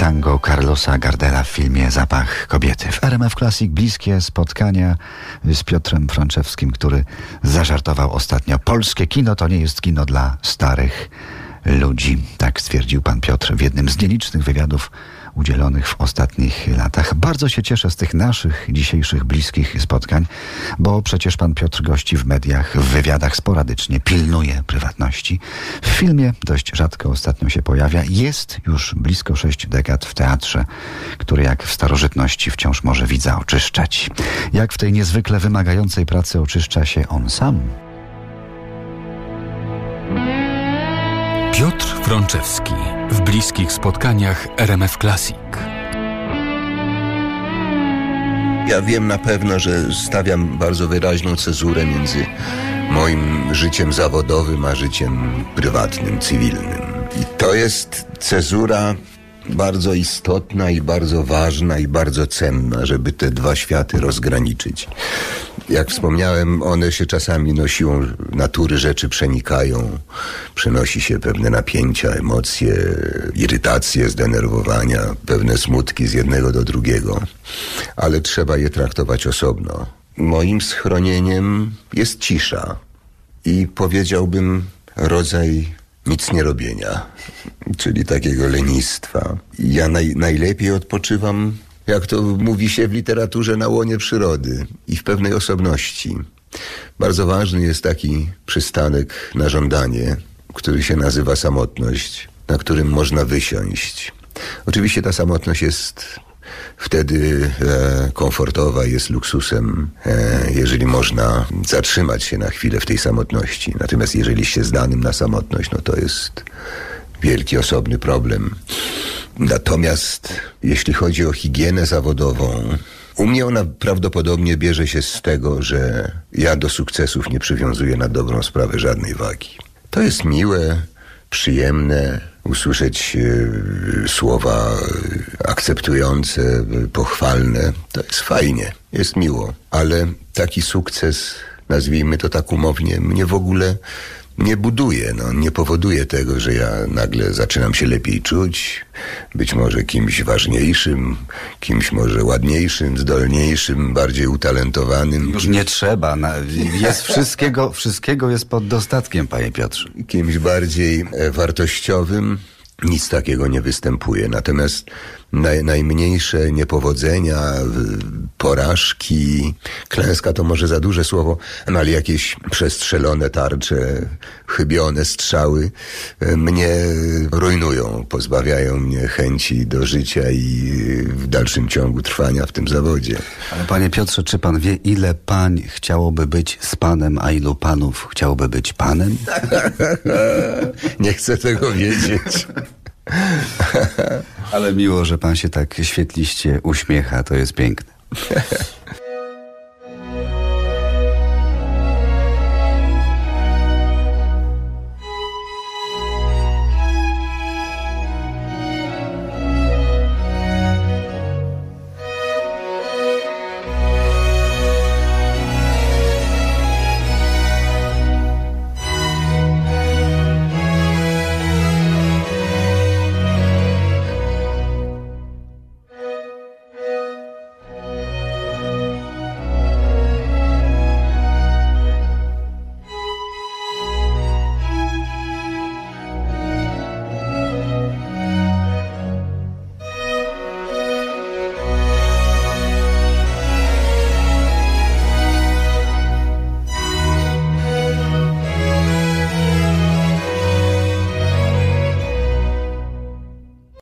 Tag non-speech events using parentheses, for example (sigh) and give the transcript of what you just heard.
tango Carlosa Gardela w filmie Zapach kobiety. W RMF Classic bliskie spotkania z Piotrem Franczewskim, który zażartował ostatnio. Polskie kino to nie jest kino dla starych ludzi. Tak stwierdził pan Piotr w jednym z nielicznych wywiadów udzielonych w ostatnich latach. Bardzo się cieszę z tych naszych dzisiejszych bliskich spotkań, bo przecież pan Piotr gości w mediach, w wywiadach sporadycznie, pilnuje prywatności. W filmie dość rzadko ostatnio się pojawia. Jest już blisko sześć dekad w teatrze, który jak w starożytności wciąż może widza oczyszczać. Jak w tej niezwykle wymagającej pracy oczyszcza się on sam. Piotr Frączewski w bliskich spotkaniach RMF Classic. Ja wiem na pewno, że stawiam bardzo wyraźną cezurę między moim życiem zawodowym a życiem prywatnym, cywilnym. I to jest cezura bardzo istotna i bardzo ważna i bardzo cenna, żeby te dwa światy rozgraniczyć. Jak wspomniałem, one się czasami no, siłą natury rzeczy przenikają. Przenosi się pewne napięcia, emocje, irytacje, zdenerwowania, pewne smutki z jednego do drugiego. Ale trzeba je traktować osobno. Moim schronieniem jest cisza i powiedziałbym rodzaj nic nie robienia, (laughs) czyli takiego lenistwa. Ja naj, najlepiej odpoczywam, jak to mówi się w literaturze, na łonie przyrody i w pewnej osobności. Bardzo ważny jest taki przystanek na żądanie, który się nazywa samotność, na którym można wysiąść. Oczywiście ta samotność jest wtedy e, komfortowa, jest luksusem, e, jeżeli można zatrzymać się na chwilę w tej samotności. Natomiast jeżeli się zdanym na samotność, no to jest wielki osobny problem. Natomiast jeśli chodzi o higienę zawodową, u mnie ona prawdopodobnie bierze się z tego, że ja do sukcesów nie przywiązuję na dobrą sprawę żadnej wagi. To jest miłe, przyjemne, usłyszeć e, słowa akceptujące, e, pochwalne. To jest fajnie, jest miło, ale taki sukces, nazwijmy to tak umownie, mnie w ogóle nie buduje, no, nie powoduje tego, że ja nagle zaczynam się lepiej czuć, być może kimś ważniejszym, kimś może ładniejszym, zdolniejszym, bardziej utalentowanym. Już nie trzeba, jest wszystkiego, wszystkiego jest pod dostatkiem, panie Piotrze. Kimś bardziej e, wartościowym, nic takiego nie występuje. Natomiast naj, najmniejsze niepowodzenia, porażki, klęska to może za duże słowo, no ale jakieś przestrzelone tarcze, chybione strzały e, mnie rujnują, pozbawiają mnie chęci do życia i w dalszym ciągu trwania w tym zawodzie. Ale panie Piotrze, czy pan wie, ile pań chciałoby być z panem, a ilu panów chciałoby być panem? (laughs) Nie chcę tego wiedzieć. (laughs) Ale miło, że pan się tak świetliście uśmiecha, to jest piękne. Yes.